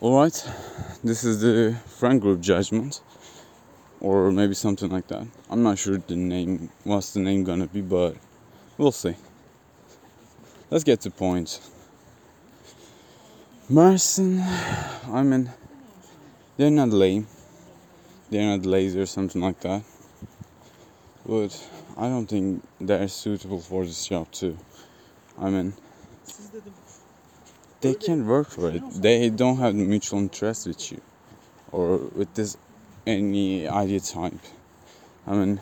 Alright, this is the friend group judgment, or maybe something like that. I'm not sure the name, what's the name gonna be, but we'll see. Let's get to point. Mersin, I mean, they're not lame, they're not lazy or something like that, but I don't think they're suitable for this job too. I mean, they can't work for it. They don't have mutual interest with you or with this any idea type. I mean,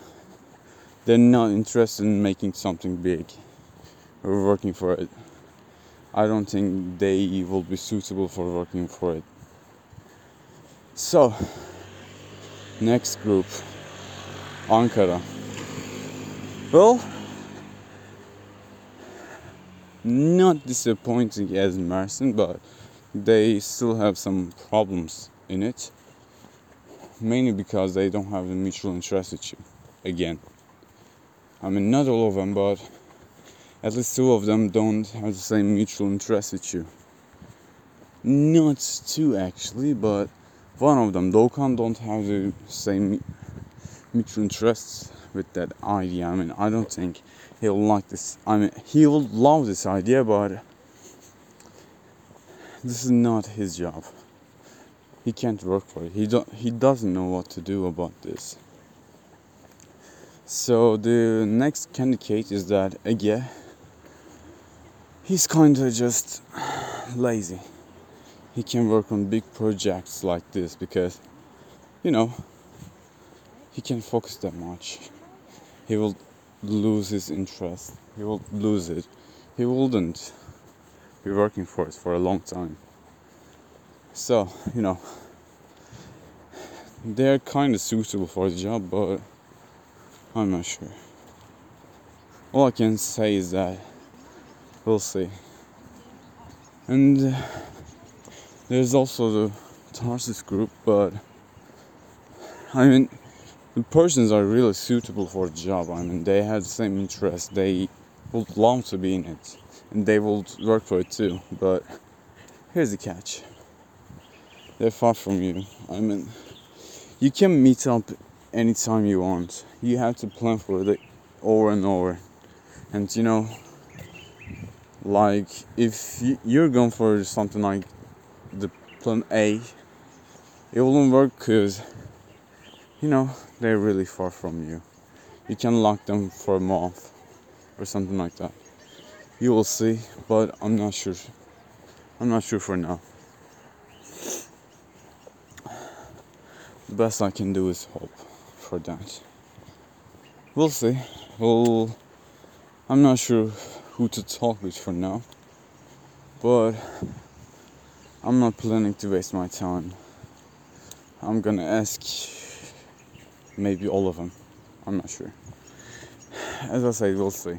they're not interested in making something big or working for it. I don't think they will be suitable for working for it. So, next group Ankara. Well, not disappointing as Mersin, but they still have some problems in it. Mainly because they don't have a mutual interest with you. Again, I mean, not all of them, but at least two of them don't have the same mutual interest with you. Not two actually, but one of them, Doğukan, don't have the same mutual interests with that idea. I mean, I don't think he'll like this. I mean, he will love this idea, but this is not his job. He can't work for it. He don't. He doesn't know what to do about this. So the next candidate is that Ege. He's kind of just lazy. He can work on big projects like this because, you know, he can't focus that much. He will lose his interest. He will lose it. He wouldn't be working for it for a long time. So, you know, they're kind of suitable for the job, but I'm not sure. All I can say is that we'll see. And there's also the Tarsus group, but I mean, persons are really suitable for the job. I mean, they have the same interest. They would love to be in it, and they would work for it too. But here's the catch: they're far from you. I mean, you can meet up anytime you want. You have to plan for it over and over, and you know, like if you're going for something like the plan A, it won't work because you know they're really far from you. You can lock them for a month or something like that. You will see, but I'm not sure. I'm not sure for now. The best I can do is hope for that. We'll see. Well, I'm not sure who to talk with for now, but I'm not planning to waste my time. I'm gonna ask maybe all of them. I'm not sure. As I say, we'll see.